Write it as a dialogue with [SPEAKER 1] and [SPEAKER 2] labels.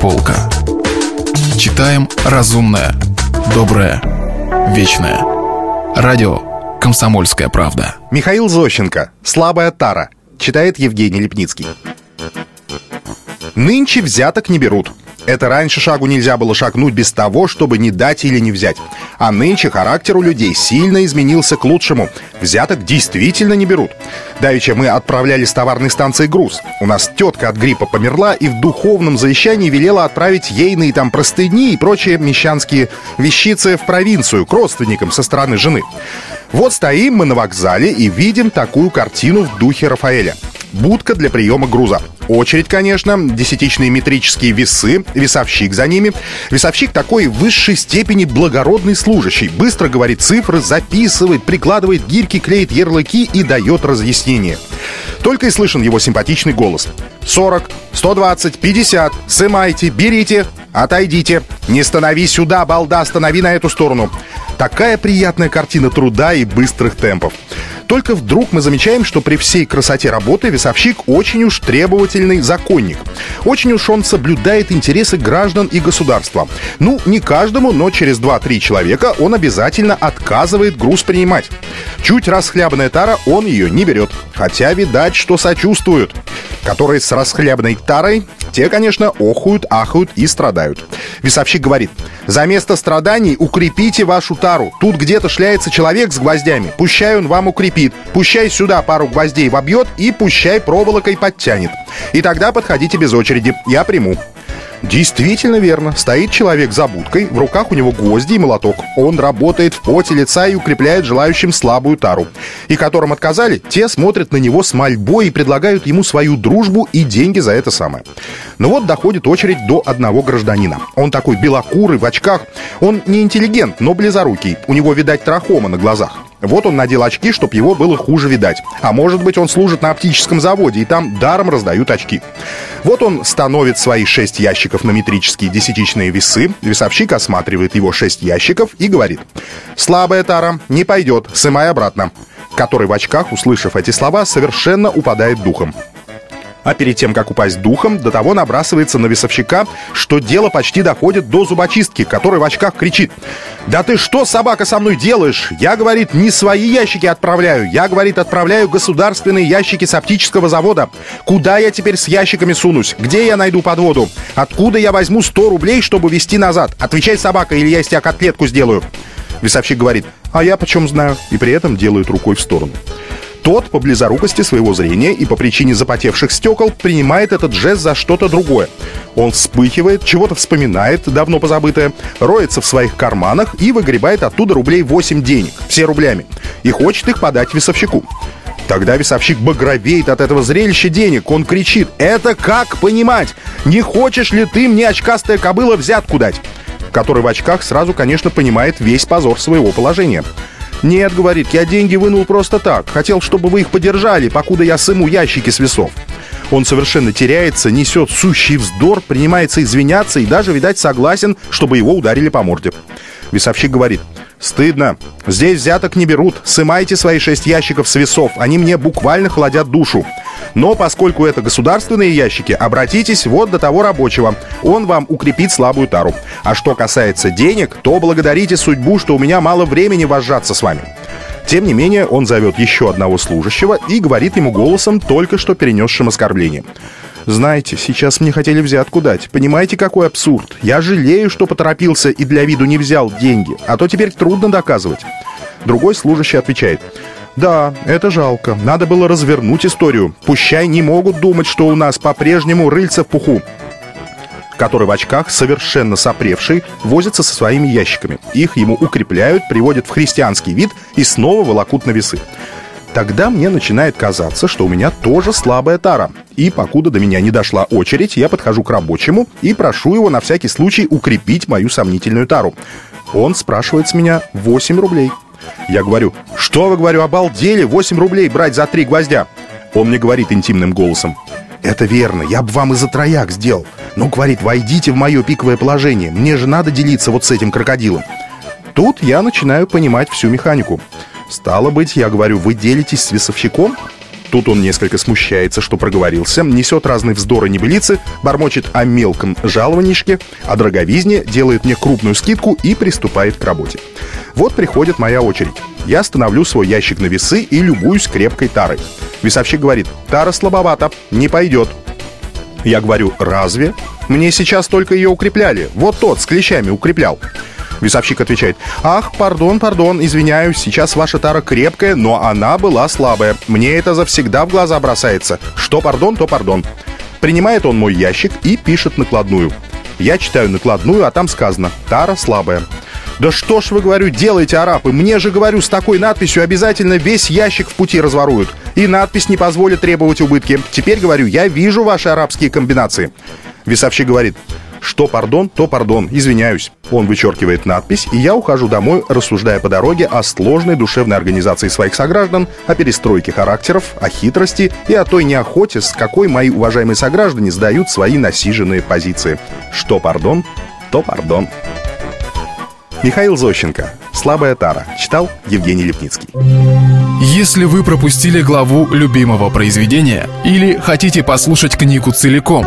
[SPEAKER 1] полка. Читаем разумное, доброе, вечное. Радио «Комсомольская правда».
[SPEAKER 2] Михаил Зощенко. «Слабая тара». Читает Евгений Лепницкий. Нынче взяток не берут. Это раньше шагу нельзя было шагнуть без того, чтобы не дать или не взять. А нынче характер у людей сильно изменился к лучшему. Взяток действительно не берут. Давеча мы отправляли с товарной станции груз. У нас тетка от гриппа померла и в духовном завещании велела отправить ейные там простыни и прочие мещанские вещицы в провинцию к родственникам со стороны жены. Вот стоим мы на вокзале и видим такую картину в духе Рафаэля. Будка для приема груза. Очередь, конечно, десятичные метрические весы, весовщик за ними. Весовщик такой в высшей степени благородный служащий. Быстро говорит цифры, записывает, прикладывает гирьки, клеит ярлыки и дает разъяснение. Только и слышен его симпатичный голос. 40, 120, 50, сымайте, берите, отойдите. Не станови сюда, балда, станови на эту сторону. Такая приятная картина труда и быстрых темпов. Только вдруг мы замечаем, что при всей красоте работы весовщик очень уж требовательный законник. Очень уж он соблюдает интересы граждан и государства. Ну, не каждому, но через 2-3 человека он обязательно отказывает груз принимать. Чуть расхлябанная тара, он ее не берет. Хотя, видать, что сочувствуют. Которые с расхлябанной тарой, те, конечно, охуют, ахают и страдают. Весовщик говорит, за место страданий укрепите вашу тару. Тут где-то шляется человек с гвоздями. Пущай он вам укрепит. Пущай сюда пару гвоздей вобьет и пущай проволокой подтянет. И тогда подходите без очереди. Я приму. Действительно верно. Стоит человек за будкой, в руках у него гвозди и молоток. Он работает в поте лица и укрепляет желающим слабую тару. И которым отказали, те смотрят на него с мольбой и предлагают ему свою дружбу и деньги за это самое. Но вот доходит очередь до одного гражданина. Он такой белокурый, в очках. Он не интеллигент, но близорукий. У него, видать, трахома на глазах. Вот он надел очки, чтобы его было хуже видать. А может быть, он служит на оптическом заводе, и там даром раздают очки. Вот он становит свои шесть ящиков на метрические десятичные весы, весовщик осматривает его шесть ящиков и говорит «Слабая тара, не пойдет, сымай обратно». Который в очках, услышав эти слова, совершенно упадает духом а перед тем, как упасть духом, до того набрасывается на весовщика, что дело почти доходит до зубочистки, который в очках кричит. «Да ты что, собака, со мной делаешь? Я, говорит, не свои ящики отправляю, я, говорит, отправляю государственные ящики с оптического завода. Куда я теперь с ящиками сунусь? Где я найду подводу? Откуда я возьму 100 рублей, чтобы везти назад? Отвечай, собака, или я из тебя котлетку сделаю». Весовщик говорит, а я почем знаю, и при этом делает рукой в сторону. Тот, по близорукости своего зрения и по причине запотевших стекол, принимает этот жест за что-то другое. Он вспыхивает, чего-то вспоминает, давно позабытое, роется в своих карманах и выгребает оттуда рублей 8 денег, все рублями, и хочет их подать весовщику. Тогда весовщик багровеет от этого зрелища денег. Он кричит «Это как понимать? Не хочешь ли ты мне, очкастая кобыла, взятку дать?» Который в очках сразу, конечно, понимает весь позор своего положения. «Нет, — говорит, — я деньги вынул просто так. Хотел, чтобы вы их подержали, покуда я сыму ящики с весов». Он совершенно теряется, несет сущий вздор, принимается извиняться и даже, видать, согласен, чтобы его ударили по морде. Весовщик говорит, «Стыдно. Здесь взяток не берут. Сымайте свои шесть ящиков с весов. Они мне буквально холодят душу. Но поскольку это государственные ящики, обратитесь вот до того рабочего. Он вам укрепит слабую тару. А что касается денег, то благодарите судьбу, что у меня мало времени вожжаться с вами». Тем не менее, он зовет еще одного служащего и говорит ему голосом, только что перенесшим оскорбление. Знаете, сейчас мне хотели взятку дать. Понимаете, какой абсурд? Я жалею, что поторопился и для виду не взял деньги, а то теперь трудно доказывать. Другой служащий отвечает. Да, это жалко. Надо было развернуть историю. Пущай не могут думать, что у нас по-прежнему рыльца в пуху который в очках, совершенно сопревший, возится со своими ящиками. Их ему укрепляют, приводят в христианский вид и снова волокут на весы. Тогда мне начинает казаться, что у меня тоже слабая тара. И покуда до меня не дошла очередь, я подхожу к рабочему и прошу его на всякий случай укрепить мою сомнительную тару. Он спрашивает с меня 8 рублей. Я говорю, что вы, говорю, обалдели, 8 рублей брать за три гвоздя? Он мне говорит интимным голосом, это верно, я бы вам и за трояк сделал. Но, говорит, войдите в мое пиковое положение, мне же надо делиться вот с этим крокодилом. Тут я начинаю понимать всю механику. Стало быть, я говорю, вы делитесь с весовщиком? Тут он несколько смущается, что проговорился, несет разные вздоры небылицы, бормочет о мелком жалованишке, о дороговизне, делает мне крупную скидку и приступает к работе. Вот приходит моя очередь. Я становлю свой ящик на весы и любуюсь крепкой тарой. Весовщик говорит, тара слабовата, не пойдет. Я говорю, разве? Мне сейчас только ее укрепляли. Вот тот с клещами укреплял. Весовщик отвечает, ах, пардон, пардон, извиняюсь, сейчас ваша тара крепкая, но она была слабая. Мне это завсегда в глаза бросается. Что пардон, то пардон. Принимает он мой ящик и пишет накладную. Я читаю накладную, а там сказано «Тара слабая». Да что ж вы, говорю, делаете, арабы? Мне же, говорю, с такой надписью обязательно весь ящик в пути разворуют. И надпись не позволит требовать убытки. Теперь, говорю, я вижу ваши арабские комбинации. Весовщик говорит, что пардон, то пардон, извиняюсь. Он вычеркивает надпись, и я ухожу домой, рассуждая по дороге о сложной душевной организации своих сограждан, о перестройке характеров, о хитрости и о той неохоте, с какой мои уважаемые сограждане сдают свои насиженные позиции. Что пардон, то пардон. Михаил Зощенко. «Слабая тара». Читал Евгений Лепницкий.
[SPEAKER 1] Если вы пропустили главу любимого произведения или хотите послушать книгу целиком,